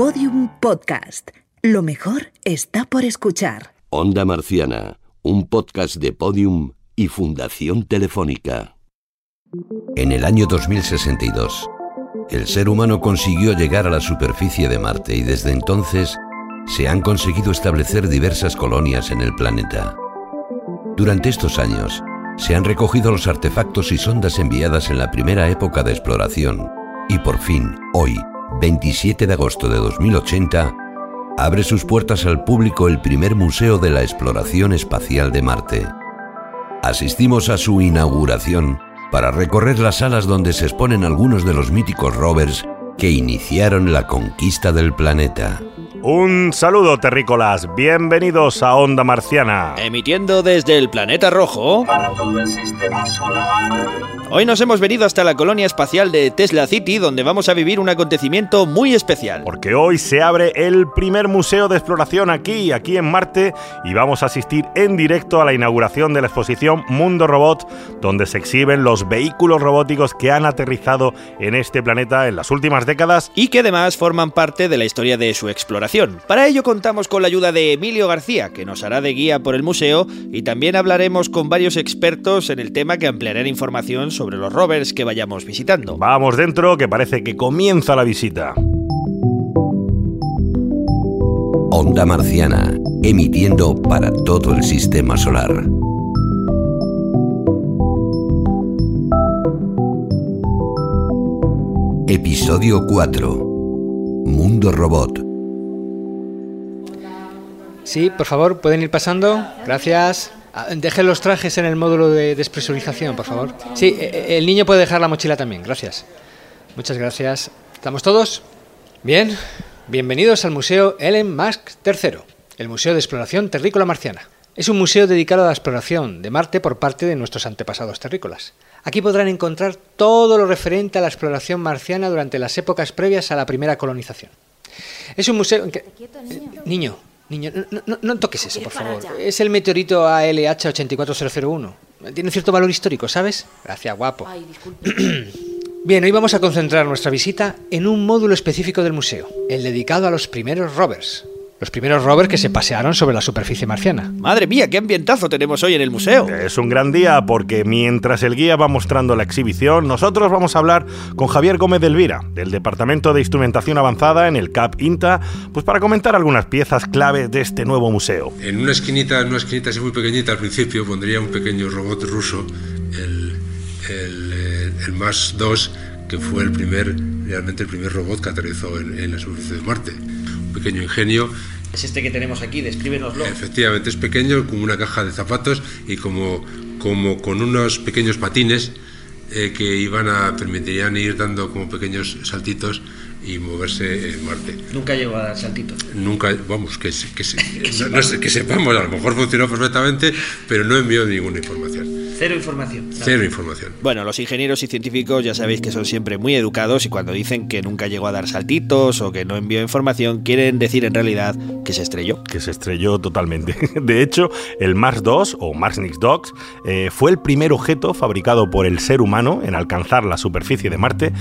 Podium Podcast. Lo mejor está por escuchar. Onda Marciana, un podcast de Podium y Fundación Telefónica. En el año 2062, el ser humano consiguió llegar a la superficie de Marte y desde entonces se han conseguido establecer diversas colonias en el planeta. Durante estos años, se han recogido los artefactos y sondas enviadas en la primera época de exploración y por fin, hoy, 27 de agosto de 2080, abre sus puertas al público el primer Museo de la Exploración Espacial de Marte. Asistimos a su inauguración para recorrer las salas donde se exponen algunos de los míticos rovers que iniciaron la conquista del planeta. Un saludo, terrícolas. Bienvenidos a Onda Marciana. Emitiendo desde el planeta rojo. Hoy nos hemos venido hasta la colonia espacial de Tesla City, donde vamos a vivir un acontecimiento muy especial. Porque hoy se abre el primer museo de exploración aquí, aquí en Marte, y vamos a asistir en directo a la inauguración de la exposición Mundo Robot, donde se exhiben los vehículos robóticos que han aterrizado en este planeta en las últimas décadas y que además forman parte de la historia de su exploración. Para ello contamos con la ayuda de Emilio García, que nos hará de guía por el museo, y también hablaremos con varios expertos en el tema que ampliarán información sobre los rovers que vayamos visitando. Vamos dentro, que parece que comienza la visita. Onda Marciana, emitiendo para todo el sistema solar. Episodio 4. Mundo Robot. Sí, por favor, pueden ir pasando. Gracias. Ah, Dejen los trajes en el módulo de despresurización, por favor. Sí, eh, eh, el niño puede dejar la mochila también. Gracias. Muchas gracias. ¿Estamos todos? Bien. Bienvenidos al Museo Ellen Musk III, el Museo de Exploración Terrícola Marciana. Es un museo dedicado a la exploración de Marte por parte de nuestros antepasados terrícolas. Aquí podrán encontrar todo lo referente a la exploración marciana durante las épocas previas a la primera colonización. Es un museo en que... Niño, niño, no, no- no toques eso, por favor. Es el meteorito ALH 84001. Tiene cierto valor histórico, ¿sabes? Gracias, guapo. Bien, hoy vamos a concentrar nuestra visita en un módulo específico del museo, el dedicado a los primeros rovers. Los primeros rovers que se pasearon sobre la superficie marciana. Madre mía, qué ambientazo tenemos hoy en el museo. Es un gran día porque mientras el guía va mostrando la exhibición, nosotros vamos a hablar con Javier Gómez de Elvira, del Departamento de Instrumentación Avanzada en el CAP INTA, pues para comentar algunas piezas claves de este nuevo museo. En una esquinita, en una esquinita así muy pequeñita al principio pondría un pequeño robot ruso, el, el, eh, el MAS 2, que fue el primer, realmente el primer robot que aterrizó en, en la superficie de Marte. Un pequeño ingenio, Es este que tenemos aquí, descríbenoslo. efectivamente es pequeño, como una caja de zapatos y como, como con unos pequeños patines eh, que iban a permitirían ir dando como pequeños saltitos y moverse en Marte. Nunca llegó a dar saltitos. Nunca, vamos, que, que, no- no que sepamos, a lo mejor funcionó perfectamente, pero no envió ninguna información. Cero información. Cero información. Bueno, los ingenieros y científicos ya sabéis que son siempre muy educados y cuando dicen que nunca llegó a dar saltitos o que no envió información, quieren decir en realidad que se estrelló. que se estrelló totalmente. De hecho, el Mars 2 o Mars Nix 2 eh, fue el primer objeto fabricado por el ser humano en alcanzar la superficie de Marte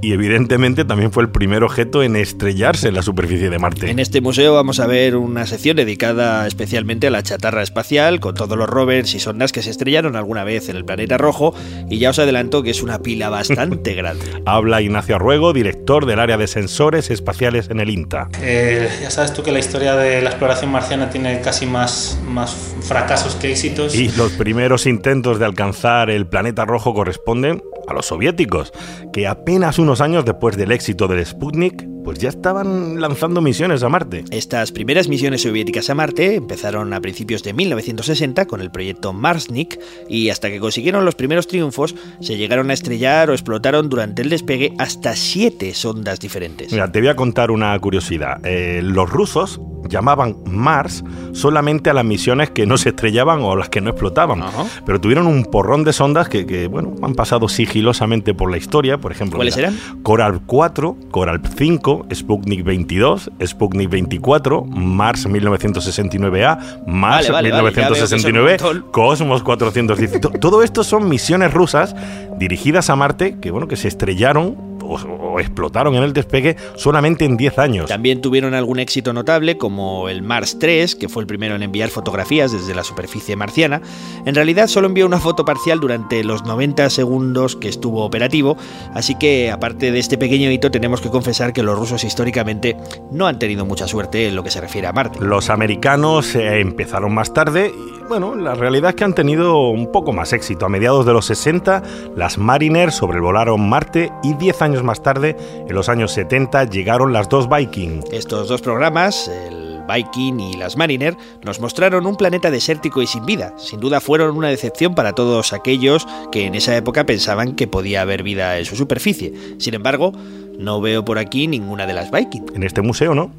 y evidentemente también fue el primer objeto en estrellarse en la superficie de Marte. En este museo vamos a ver una sección dedicada especialmente a la chatarra espacial, con todos los rovers y sondas que se estrellaron alguna vez en el planeta rojo, y ya os adelanto que es una pila bastante grande. Habla Ignacio Arruego, director del área de sensores espaciales en el INTA. Eh, ya sabes tú que la historia de la exploración marciana tiene casi más, más fracasos que éxitos. Y los primeros intentos de alcanzar el planeta rojo corresponden a los soviéticos, que apenas unos años después del éxito del Sputnik, pues ya estaban lanzando misiones a Marte. Estas primeras misiones soviéticas a Marte empezaron a principios de 1960 con el proyecto Marsnik y hasta que consiguieron los primeros triunfos se llegaron a estrellar o explotaron durante el despegue hasta siete sondas diferentes. Mira, te voy a contar una curiosidad. Eh, los rusos llamaban Mars solamente a las misiones que no se estrellaban o las que no explotaban. Ajá. Pero tuvieron un porrón de sondas que, que, bueno, han pasado sigilosamente por la historia. Por ejemplo, ¿Cuáles mira, eran? Coral 4, Coral 5, Sputnik 22, Sputnik 24, Mars 1969A, Mars Vale, vale, vale, ya veo que son un 1969, montón. Cosmos 410. To- Todo esto son misiones rusas dirigidas a Marte que, bueno, que se estrellaron o, o explotaron en el despegue solamente en 10 años. También tuvieron algún éxito notable como el Mars 3, que fue el primero en enviar fotografías desde la superficie marciana. En realidad solo envió una foto parcial durante los 90 segundos que estuvo operativo, así que aparte de este pequeño hito tenemos que confesar que los rusos históricamente no han tenido mucha suerte en lo que se refiere a Marte. Los americanos eh, empezaron más tarde bueno, la realidad es que han tenido un poco más éxito. A mediados de los 60, las Mariner sobrevolaron Marte y 10 años más tarde, en los años 70, llegaron las dos Viking. Estos dos programas, el Viking y las Mariner, nos mostraron un planeta desértico y sin vida. Sin duda fueron una decepción para todos aquellos que en esa época pensaban que podía haber vida en su superficie. Sin embargo, no veo por aquí ninguna de las Viking. En este museo, ¿no?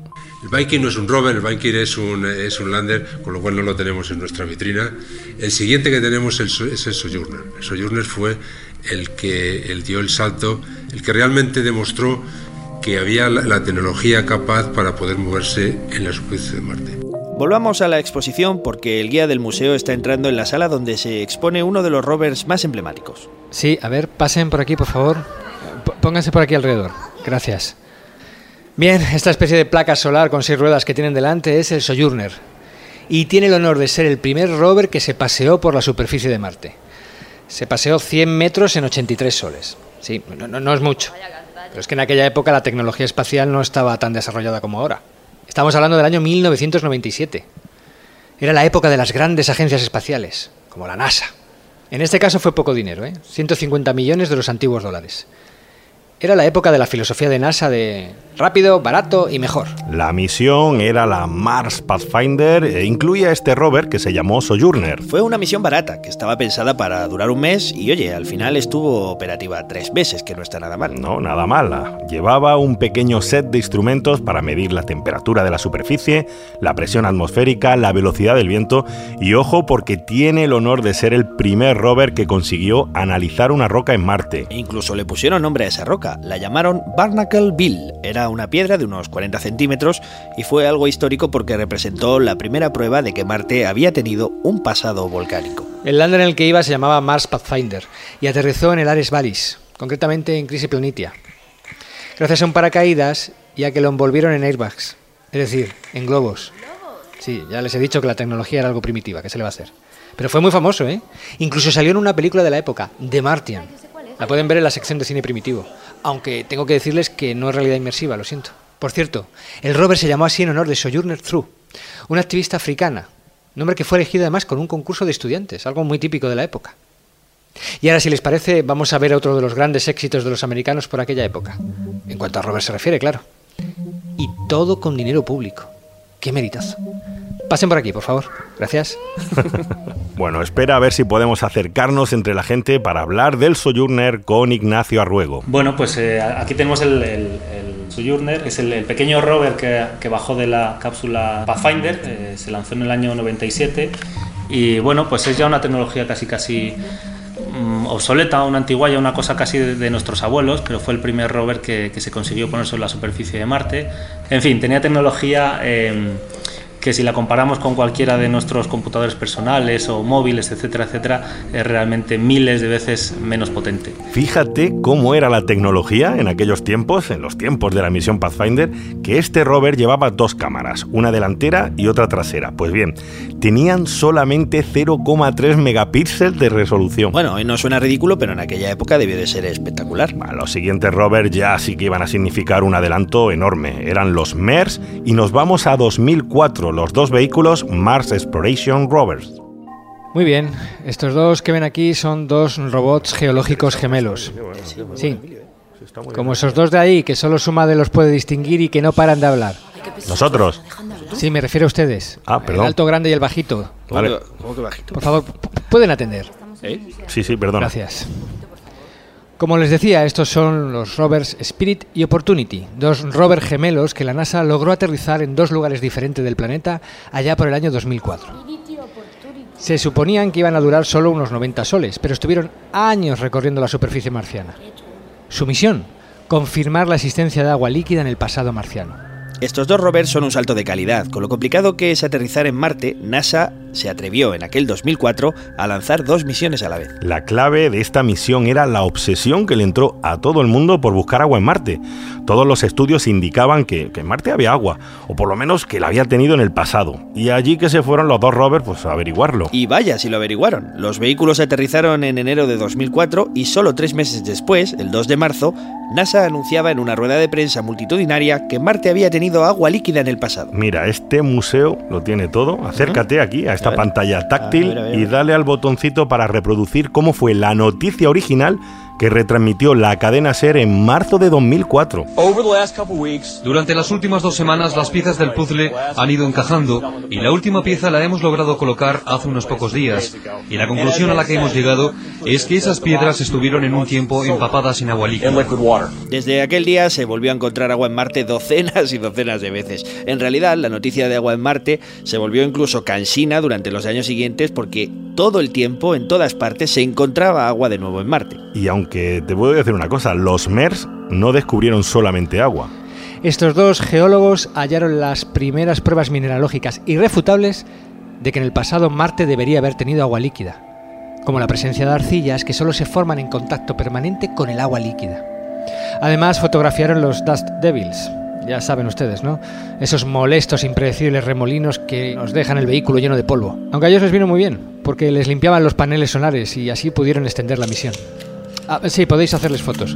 El Viking no es un rover, el Viking es un, es un lander, con lo cual no lo tenemos en nuestra vitrina. El siguiente que tenemos es el, Sojourner. El Sojourner fue el que el dio el salto, el que realmente demostró que había la, la tecnología capaz para poder moverse en la superficie de Marte. Volvamos a la exposición porque el guía del museo está entrando en la sala donde se expone uno de los rovers más emblemáticos. Sí, a ver, pasen por aquí, por favor. P- pónganse por aquí alrededor. Gracias. Bien, esta especie de placa solar con seis ruedas que tienen delante es el Sojourner. Y tiene el honor de ser el primer rover que se paseó por la superficie de Marte. Se paseó 100 metros en 83 soles. Sí, no, no- no es mucho. Pero es que en aquella época la tecnología espacial no estaba tan desarrollada como ahora. Estamos hablando del año 1997. Era la época de las grandes agencias espaciales, como la NASA. En este caso fue poco dinero, ¿eh? 150 millones de los antiguos dólares. Era la época de la filosofía de NASA de rápido, barato y mejor. La misión era la Mars Pathfinder e incluía este rover que se llamó Sojourner. Fue una misión barata que estaba pensada para durar un mes y oye, al final estuvo operativa tres meses, que no está nada mal. No, nada mala. Llevaba un pequeño set de instrumentos para medir la temperatura de la superficie, la presión atmosférica, la velocidad del viento y ojo porque tiene el honor de ser el primer rover que consiguió analizar una roca en Marte. E incluso le pusieron nombre a esa roca, la llamaron Barnacle Bill. Era una piedra de unos 40 centímetros y fue algo histórico porque representó la primera prueba de que Marte había tenido un pasado volcánico. El lander en el que iba se llamaba Mars Pathfinder y aterrizó en el Ares Vallis, concretamente en Crisi Planitia. Gracias a un paracaídas y a que lo envolvieron en airbags, es decir, en globos. Sí, ya les he dicho que la tecnología era algo primitiva, ¿qué se le va a hacer? Pero fue muy famoso, ¿eh? Incluso salió en una película de la época, The Martian. La pueden ver en la sección de cine primitivo, aunque tengo que decirles que no es realidad inmersiva, lo siento. Por cierto, el rover se llamó así en honor de Sojourner Truth, una activista africana, nombre que fue elegido además con un concurso de estudiantes, algo muy típico de la época. Y ahora, si les parece, vamos a ver otro de los grandes éxitos de los americanos por aquella época. En cuanto a rover se refiere, claro. Y todo con dinero público. ¡Qué meritazo! Pasen por aquí, por favor. Gracias. Bueno, espera a ver si podemos acercarnos entre la gente para hablar del Sojourner con Ignacio Arruego. Bueno, pues eh, aquí tenemos el, el, el Sojourner, que es el, el pequeño rover que, que, bajó de la cápsula Pathfinder, eh, se lanzó en el año 97 y bueno, pues es ya una tecnología casi casi mm, obsoleta, una antiguaya, una cosa casi de, de, nuestros abuelos, pero fue el primer rover que, que, se consiguió poner sobre la superficie de Marte. En fin, tenía tecnología... Eh, que si la comparamos con cualquiera de nuestros computadores personales o móviles, etcétera, etcétera, es realmente miles de veces menos potente. Fíjate cómo era la tecnología en aquellos tiempos, en los tiempos de la misión Pathfinder, que este rover llevaba dos cámaras, una delantera y otra trasera. Pues bien, tenían solamente 0,3 megapíxeles de resolución. Bueno, hoy no suena ridículo, pero en aquella época debió de ser espectacular. Bueno, los siguientes rovers ya sí que iban a significar un adelanto enorme. Eran los MERS y nos vamos a 2004 los dos vehículos Mars Exploration Rovers. Muy bien, estos dos que ven aquí son dos robots geológicos gemelos. Sí, como esos dos de ahí que solo su madre los puede distinguir y que no paran de hablar. ¿Nosotros? Sí, me refiero a ustedes. Ah, perdón. El alto, grande y el bajito. Vale. ¿Cómo que bajito? Por favor, pueden atender. ¿Eh? Sí, sí, perdón. Gracias. Como les decía, estos son los rovers Spirit y Opportunity, dos rovers gemelos que la NASA logró aterrizar en dos lugares diferentes del planeta allá por el año 2004. Se suponían que iban a durar solo unos 90 soles, pero estuvieron años recorriendo la superficie marciana. Su misión, confirmar la existencia de agua líquida en el pasado marciano. Estos dos rovers son un salto de calidad. Con lo complicado que es aterrizar en Marte, NASA se atrevió en aquel 2004 a lanzar dos misiones a la vez. La clave de esta misión era la obsesión que le entró a todo el mundo por buscar agua en Marte. Todos los estudios indicaban que, que en Marte había agua, o por lo menos que la había tenido en el pasado. Y allí que se fueron los dos rovers pues, a averiguarlo. Y vaya si lo averiguaron. Los vehículos aterrizaron en enero de 2004 y solo tres meses después, el 2 de marzo, NASA anunciaba en una rueda de prensa multitudinaria que Marte había tenido agua líquida en el pasado. Mira, este museo lo tiene todo. Acércate aquí a esta pantalla táctil A ver, a ver, a ver. y dale al botoncito para reproducir cómo fue la noticia original que retransmitió la cadena SER en marzo de 2004. Durante las últimas dos semanas las piezas del puzzle han ido encajando y la última pieza la hemos logrado colocar hace unos pocos días. Y la conclusión a la que hemos llegado es que esas piedras estuvieron en un tiempo empapadas en agua líquida. Desde aquel día se volvió a encontrar agua en Marte docenas y docenas de veces. En realidad, la noticia de agua en Marte se volvió incluso cansina durante los años siguientes porque todo el tiempo, en todas partes, se encontraba agua de nuevo en Marte. Y aunque te puedo decir una cosa, los MERS no descubrieron solamente agua. Estos dos geólogos hallaron las primeras pruebas mineralógicas irrefutables de que en el pasado Marte debería haber tenido agua líquida, como la presencia de arcillas que solo se forman en contacto permanente con el agua líquida. Además, fotografiaron los Dust Devils, ya saben ustedes, ¿no? Esos molestos, impredecibles remolinos que nos dejan el vehículo lleno de polvo. Aunque a ellos les vino muy bien, porque les limpiaban los paneles solares y así pudieron extender la misión. Ah, sí, podéis hacerles fotos.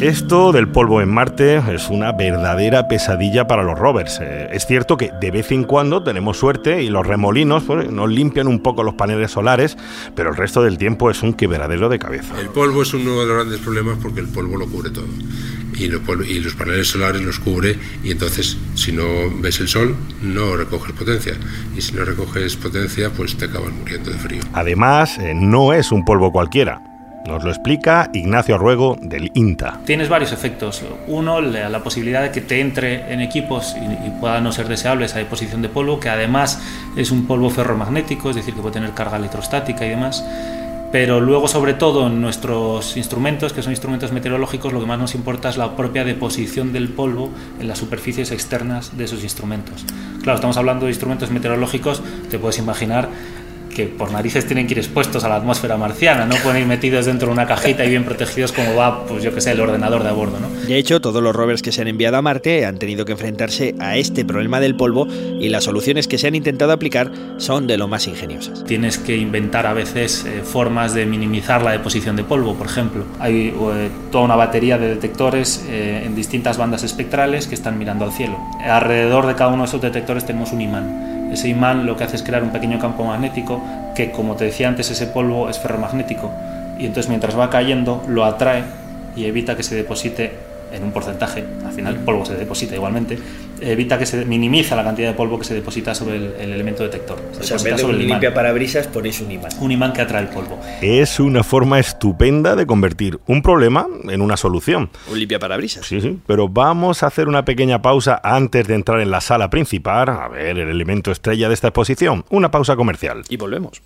Esto del polvo en Marte es una verdadera pesadilla para los rovers. Eh, es cierto que de vez en cuando tenemos suerte y los remolinos pues, nos limpian un poco los paneles solares, pero el resto del tiempo es un quebradero de cabeza. El polvo es uno de los grandes problemas porque el polvo lo cubre todo. Y, lo y los paneles solares los cubre y entonces si no ves el sol no recoges potencia. Y si no recoges potencia pues te acabas muriendo de frío. Además, eh, no es un polvo cualquiera. Nos lo explica Ignacio Arruego del INTA. Tienes varios efectos. Uno, la, la posibilidad de que te entre en equipos y, y pueda no ser deseable esa deposición de polvo, que además es un polvo ferromagnético, es decir, que puede tener carga electrostática y demás. Pero luego, sobre todo, en nuestros instrumentos, que son instrumentos meteorológicos, lo que más nos importa es la propia deposición del polvo en las superficies externas de esos instrumentos. Claro, estamos hablando de instrumentos meteorológicos, te puedes imaginar que por narices tienen que ir expuestos a la atmósfera marciana, no pueden ir metidos dentro de una cajita y bien protegidos como va, pues yo que sé, el ordenador de a bordo, ¿no? De hecho, todos los rovers que se han enviado a Marte han tenido que enfrentarse a este problema del polvo y las soluciones que se han intentado aplicar son de lo más ingeniosas. Tienes que inventar a veces eh, formas de minimizar la deposición de polvo, por ejemplo. Hay eh, toda una batería de detectores eh, en distintas bandas espectrales que están mirando al cielo. Alrededor de cada uno de esos detectores tenemos un imán. Ese imán lo que hace es crear un pequeño campo magnético que, como te decía antes, ese polvo es ferromagnético. Y entonces mientras va cayendo lo atrae y evita que se deposite en un porcentaje, al final el polvo se deposita igualmente, evita que se minimiza la cantidad de polvo que se deposita sobre el, el elemento detector. Se deposita sobre el imán. parabrisas ponéis un imán. Un imán que atrae el polvo. Es una forma estupenda de convertir un problema en una solución. Un limpia parabrisas. Sí, sí, pero vamos a hacer una pequeña pausa antes de entrar en la sala principal, a ver el elemento estrella de esta exposición, una pausa comercial. Y volvemos.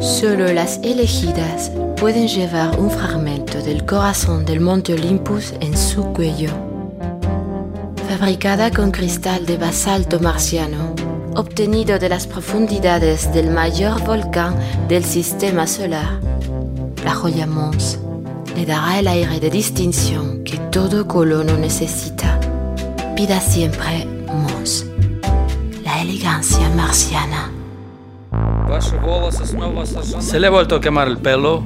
Solo las elegidas pueden llevar un fragmento del corazón del monte Olympus en su cuello. Fabricada con cristal de basalto marciano, obtenido de las profundidades del mayor volcán del sistema solar, la joya Mons le dará el aire de distinción que todo colono necesita. Pida siempre Mons, la elegancia marciana. Se le ha vuelto a quemar el pelo.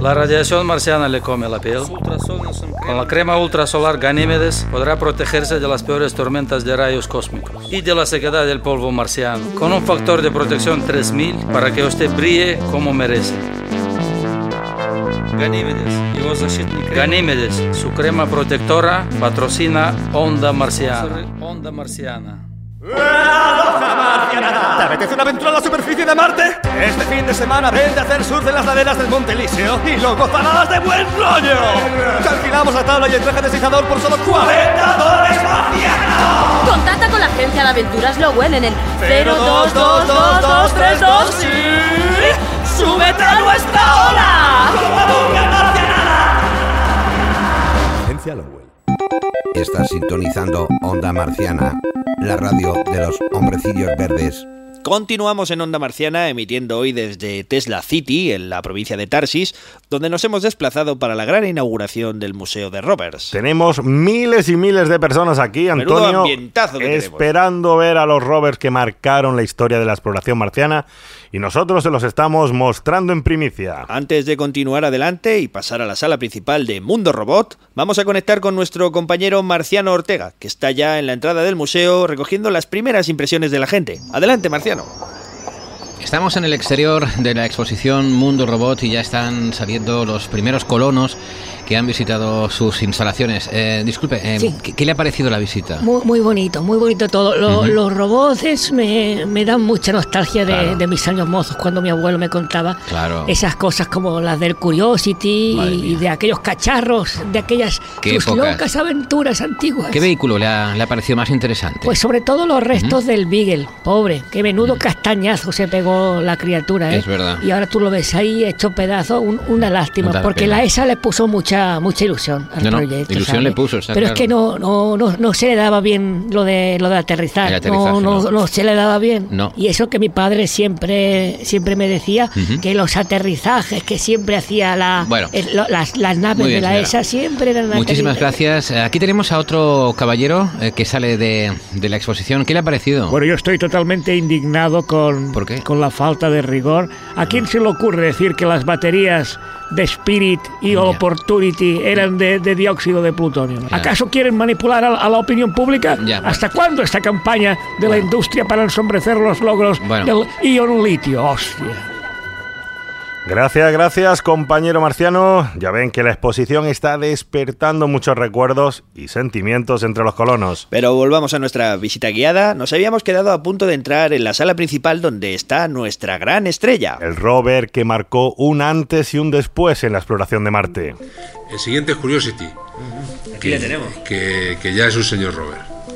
La radiación marciana le come la piel. Con la crema ultrasolar Ganímedes podrá protegerse de las peores tormentas de rayos cósmicos y de la sequedad del polvo marciano, con un factor de protección 3000 para que usted brille como merece. Ganímedes, su crema protectora patrocina Onda Marciana. Onda Marciana. ¿Te apetece una aventura a la superficie de Marte? Este fin de semana vente a hacer surf en las laderas del Monte Elíseo y lo gozarás de buen rollo. Te alquilamos la tabla y el traje deslizador por solo 40 dólares marcianos. Contacta con la agencia de aventuras Lowell en el 02222232 y ¡Súbete a nuestra ola! Patricia Lowell. Estás sintonizando Onda Marciana, la radio de los hombrecillos verdes. Continuamos en Onda Marciana emitiendo hoy desde Tesla City, en la provincia de Tarsis, donde nos hemos desplazado para la gran inauguración del Museo de Rovers. Tenemos miles y miles de personas aquí, Antonio, ambientazo que tenemos. esperando ver a los rovers que marcaron la historia de la exploración marciana y nosotros se los estamos mostrando en primicia. Antes de continuar adelante y pasar a la sala principal de Mundo Robot, vamos a conectar con nuestro compañero Marciano Ortega, que está ya en la entrada del museo recogiendo las primeras impresiones de la gente. Adelante, Marciano. Estamos en el exterior de la exposición Mundo Robot y ya están saliendo los primeros colonos que han visitado sus instalaciones. Eh, disculpe, eh, Sí. ¿qué, qué le ha parecido la visita? Muy, muy bonito, muy bonito todo. Lo- Ujú. Los robots me, me dan mucha nostalgia de, Claro. de mis años mozos, cuando mi abuelo me contaba Claro. esas cosas como las del Curiosity Madre y, de aquellos cacharros, de aquellas sus locas aventuras antiguas. ¿Qué vehículo le ha, le ha parecido más interesante? Pues sobre todo los restos del Beagle, pobre, qué menudo castañazo se pegó la criatura, ¿eh? Es verdad. Y ahora tú lo ves ahí hecho pedazo, un- una lástima, No porque pena. la ESA le puso mucha mucha ilusión al No, no, proyecto. ilusión ¿sabes? le puso, está Pero es claro. que no, no, no, no se le daba bien lo de lo de aterrizar. No, no, no. no se le daba bien. No. Y eso que mi padre siempre, siempre me decía, Ujú. que los aterrizajes que siempre hacía la, Bueno. el- lo- las, las naves bien, de la señora. ESA siempre eran Muchísimas aterrizajes. gracias. Eh, Aquí tenemos a otro caballero eh, que sale de, de la exposición. ¿Qué le ha parecido? Bueno, yo estoy totalmente indignado con, con la falta de rigor. ¿A quién se le ocurre decir que las baterías de Spirit y Opportunity eran de, de dióxido de plutonio? ¿Acaso quieren manipular a, a la opinión pública? Ya, bueno. ¿Hasta cuándo esta campaña de la industria para ensombrecer los logros Bueno. del ion litio? Hostia. Gracias, gracias, compañero marciano. Ya ven que la exposición está despertando muchos recuerdos y sentimientos entre los colonos. Pero volvamos a nuestra visita guiada. Nos habíamos quedado a punto de entrar en la sala principal donde está nuestra gran estrella. El rover que marcó un antes y un después en la exploración de Marte. El siguiente es Curiosity. Aquí le tenemos. Que, que ya es un señor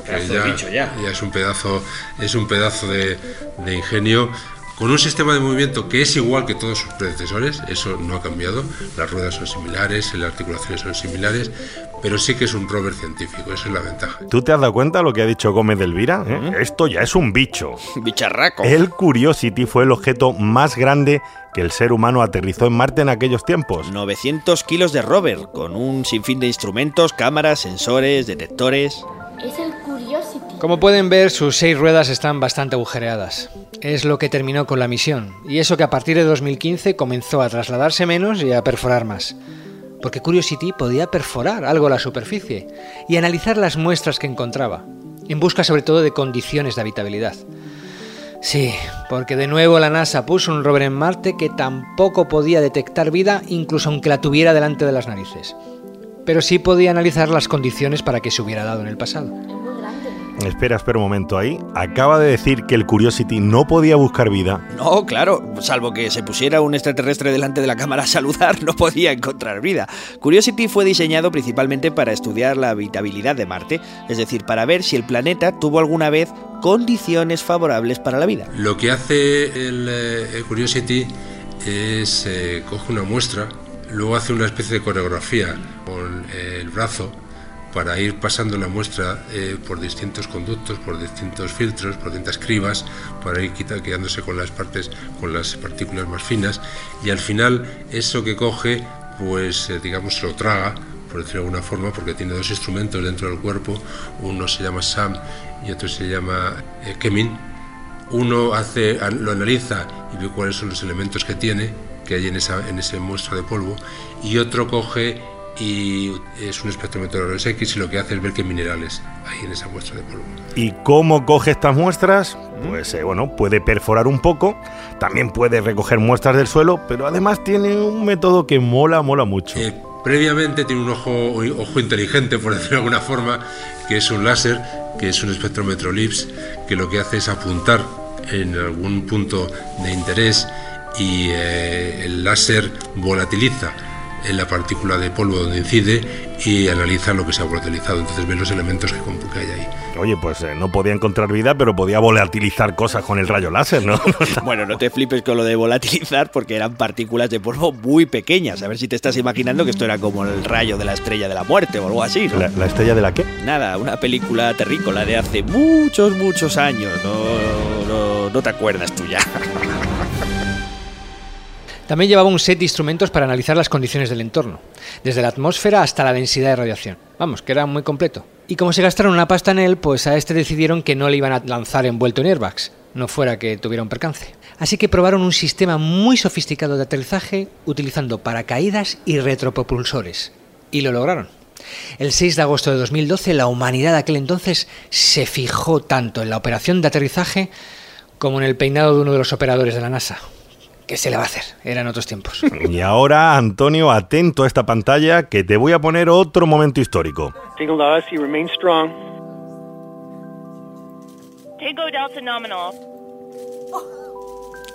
Pedazo de bicho, ya. es un pedazo, es un pedazo de, de ingenio. Con un sistema de movimiento que es igual que todos sus predecesores, eso no ha cambiado. Las ruedas son similares, las articulaciones son similares, pero sí que es un rover científico, esa es la ventaja. ¿Tú te has dado cuenta de lo que ha dicho Gómez de Elvira? ¿Eh? Esto ya es un bicho. Bicharraco. El Curiosity fue el objeto más grande que el ser humano aterrizó en Marte en aquellos tiempos. 900 kilos de rover, con un sinfín de instrumentos, cámaras, sensores, detectores. Es el Curiosity. Como pueden ver, sus seis ruedas están bastante agujereadas. Es lo que terminó con la misión, y eso que a partir de 2015 comenzó a trasladarse menos y a perforar más. Porque Curiosity podía perforar algo la superficie y analizar las muestras que encontraba, en busca sobre todo de condiciones de habitabilidad. Sí, porque de nuevo la NASA puso un rover en Marte que tampoco podía detectar vida incluso aunque la tuviera delante de las narices. Pero sí podía analizar las condiciones para que se hubiera dado en el pasado. Espera, espera un momento ahí. Acaba de decir que el Curiosity no podía buscar vida. No, claro, salvo que se pusiera un extraterrestre delante de la cámara a saludar, no podía encontrar vida. Curiosity fue diseñado principalmente para estudiar la habitabilidad de Marte, es decir, para ver si el planeta tuvo alguna vez condiciones favorables para la vida. Lo que hace el, eh, el Curiosity es eh, coge una muestra, luego hace una especie de coreografía con eh, el brazo para ir pasando la muestra eh, por distintos conductos, por distintos filtros, por distintas cribas, para ir quedándose con las partes, con las partículas más finas, y al final eso que coge, pues eh, digamos se lo traga, por decirlo de alguna forma, porque tiene dos instrumentos dentro del cuerpo, uno se llama SAM y otro se llama eh, Kemin, uno hace, lo analiza y ve cuáles son los elementos que tiene, que hay en esa en ese muestra de polvo, y otro coge y es un espectrómetro de X y lo que hace es ver qué minerales hay en esa muestra de polvo. ¿Y cómo coge estas muestras? Pues eh, bueno, puede perforar un poco, también puede recoger muestras del suelo, pero además tiene un método que mola, mola mucho. Eh, previamente tiene un ojo, ojo inteligente, por decirlo de alguna forma, que es un láser, que es un espectrómetro LIPS, que lo que hace es apuntar en algún punto de interés y eh, el láser volatiliza en la partícula de polvo donde incide y analiza lo que se ha volatilizado. Entonces ve los elementos que, que hay ahí. Oye, pues eh, no podía encontrar vida, pero podía volatilizar cosas con el rayo láser, ¿no? bueno, no te flipes con lo de volatilizar porque eran partículas de polvo muy pequeñas. A ver si te estás imaginando que esto era como el rayo de la estrella de la muerte o algo así, ¿no? ¿La, estrella de la qué? Nada, una película terrícola de hace muchos, muchos años. No, no, no te acuerdas tú ya. También llevaba un set de instrumentos para analizar las condiciones del entorno, desde la atmósfera hasta la densidad de radiación. Vamos, que era muy completo. Y como se gastaron una pasta en él, pues a este decidieron que no le iban a lanzar envuelto en airbags, no fuera que tuviera un percance. Así que probaron un sistema muy sofisticado de aterrizaje utilizando paracaídas y retropropulsores. Y lo lograron. El 6 de agosto de 2012 la humanidad de aquel entonces se fijó tanto en la operación de aterrizaje como en el peinado de uno de los operadores de la NASA. ¿Qué se le va a hacer? Eran otros tiempos. Y ahora, Antonio, atento a esta pantalla que te voy a poner otro momento histórico.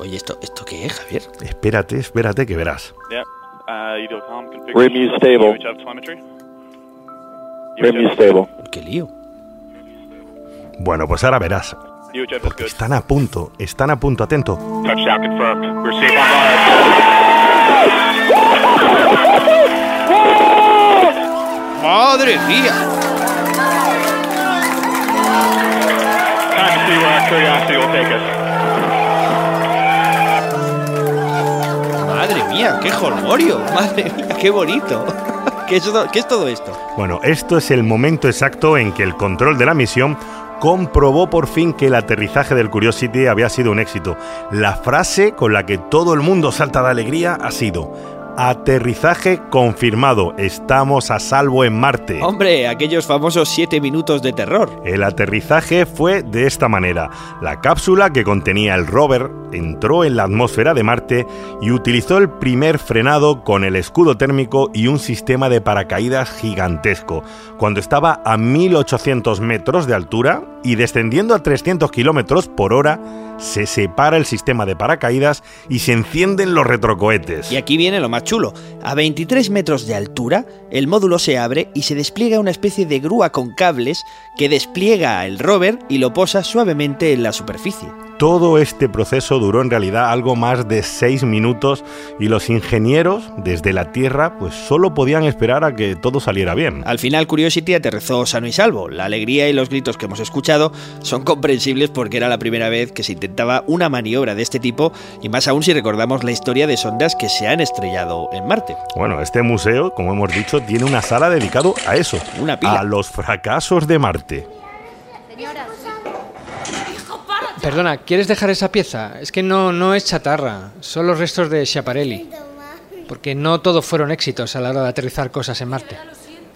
Oye, ¿esto, ¿esto qué es, Javier? Espérate, espérate que verás. stable. stable. ¿Qué lío? Bueno, pues ahora verás. Porque están a punto, están a punto, atento. ¡Madre mía! ¡Madre mía! ¡Qué jolgorio! ¡Madre mía! ¡Qué bonito! ¿Qué es, ¿Qué es todo esto? Bueno, esto es el momento exacto en que el control de la misión comprobó por fin que el aterrizaje del Curiosity había sido un éxito. La frase con la que todo el mundo salta de alegría ha sido Aterrizaje confirmado. Estamos a salvo en Marte. Hombre, aquellos famosos 7 minutos de terror. El aterrizaje fue de esta manera. La cápsula que contenía el rover entró en la atmósfera de Marte y utilizó el primer frenado con el escudo térmico y un sistema de paracaídas gigantesco. Cuando estaba a 1800 metros de altura y descendiendo a 300 kilómetros por hora, se separa el sistema de paracaídas y se encienden los retrocohetes. Y aquí viene lo más chulo. A 23 metros de altura, el módulo se abre y se despliega una especie de grúa con cables que despliega el rover y lo posa suavemente en la superficie. Todo este proceso duró en realidad algo más de seis minutos y los ingenieros desde la Tierra pues solo podían esperar a que todo saliera bien. Al final Curiosity aterrizó sano y salvo. La alegría y los gritos que hemos escuchado son comprensibles porque era la primera vez que se intentaba una maniobra de este tipo y más aún si recordamos la historia de sondas que se han estrellado en Marte. Bueno, este museo, como hemos dicho, tiene una sala dedicado a eso, una pila. a los fracasos de Marte. Perdona, ¿quieres dejar esa pieza? Es que no, no es chatarra, son los restos de Schiaparelli. Porque no todos fueron éxitos a la hora de aterrizar cosas en Marte.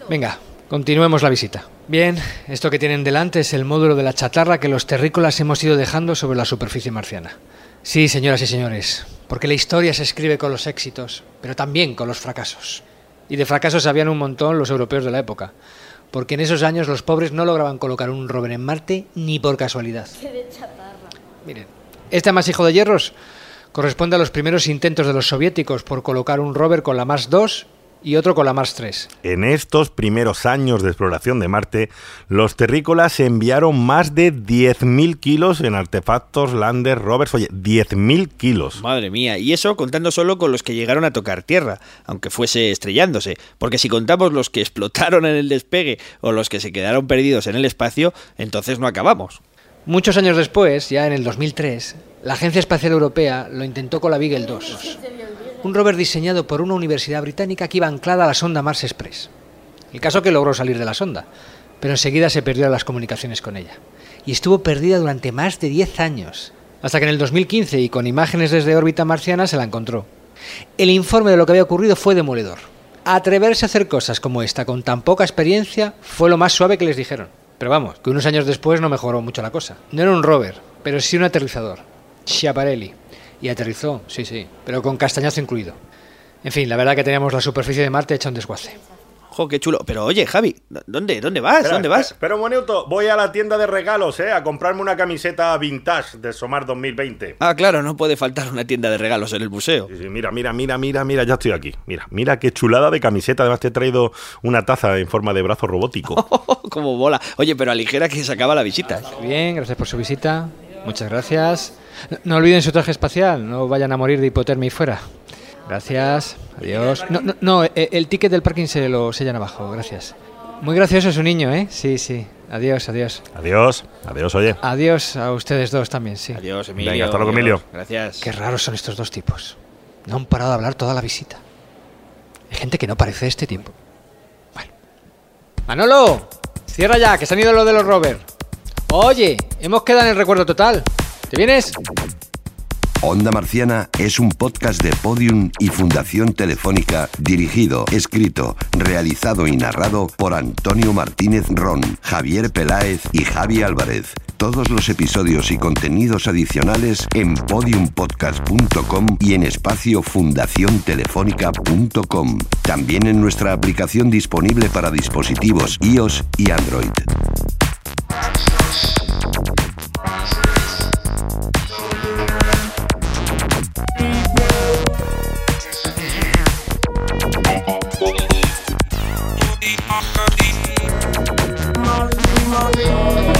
Venga, continuemos la visita. Bien, esto que tienen delante es el módulo de la chatarra que los terrícolas hemos ido dejando sobre la superficie marciana. Sí, señoras y señores, porque la historia se escribe con los éxitos, pero también con los fracasos. Y de fracasos habían un montón los europeos de la época porque en esos años los pobres no lograban colocar un rover en Marte ni por casualidad. Miren, este amasijo de hierros corresponde a los primeros intentos de los soviéticos por colocar un rover con la Mars 2 y otro con la Mars 3. En estos primeros años de exploración de Marte, los terrícolas enviaron más de 10.000 kilos en artefactos, landers, rovers, oye, 10.000 kilos. Madre mía, y eso contando solo con los que llegaron a tocar tierra, aunque fuese estrellándose, porque si contamos los que explotaron en el despegue o los que se quedaron perdidos en el espacio, entonces no acabamos. Muchos años después, ya en el 2003, la Agencia Espacial Europea lo intentó con la Beagle 2 un rover diseñado por una universidad británica que iba anclada a la sonda Mars Express. El caso que logró salir de la sonda, pero enseguida se perdió las comunicaciones con ella. Y estuvo perdida durante más de 10 años, hasta que en el 2015 y con imágenes desde órbita marciana se la encontró. El informe de lo que había ocurrido fue demoledor. Atreverse a hacer cosas como esta con tan poca experiencia fue lo más suave que les dijeron. Pero vamos, que unos años después no mejoró mucho la cosa. No era un rover, pero sí un aterrizador. Schiaparelli. Y aterrizó, sí, sí, pero con castañazo incluido. En fin, la verdad que teníamos la superficie de Marte hecha un desguace. Jo, qué chulo. Pero oye, Javi, ¿dónde, dónde vas? ¿Dónde vas? Pero, un minuto, voy a la tienda de regalos, ¿eh? A comprarme una camiseta vintage de Somar 2020. Ah, claro, no puede faltar una tienda de regalos en el museo. Sí, sí, mira, mira, mira, mira, mira, ya estoy aquí. Mira, mira qué chulada de camiseta. Además te he traído una taza en forma de brazo robótico. Como bola. Oye, pero aligera que se acaba la visita. Bien, gracias por su visita. Muchas gracias. No, no olviden su traje espacial, no vayan a morir de hipotermia y fuera. Gracias, adiós. No, no, no, eh, el ticket del parking se lo sellan abajo, gracias. Muy gracioso su niño, ¿eh? Sí, sí. Adiós, adiós. Adiós, adiós, oye. Adiós a ustedes dos también, sí. Adiós, Emilio. Venga, hasta luego, Emilio. Gracias. Qué raros son estos dos tipos. No han parado de hablar toda la visita. Hay gente que no parece este tiempo. Bueno. Manolo, cierra ya, que se han ido los de los Robert. Oye, hemos quedado en el recuerdo total. ¿Te vienes? Onda Marciana es un podcast de Podium y Fundación Telefónica dirigido, escrito, realizado y narrado por Antonio Martínez Ron, Javier Peláez y Javi Álvarez. Todos los episodios y contenidos adicionales en podiumpodcast.com y en espacio fundaciontelefónica.com. También en nuestra aplicación disponible para dispositivos iOS y Android. away.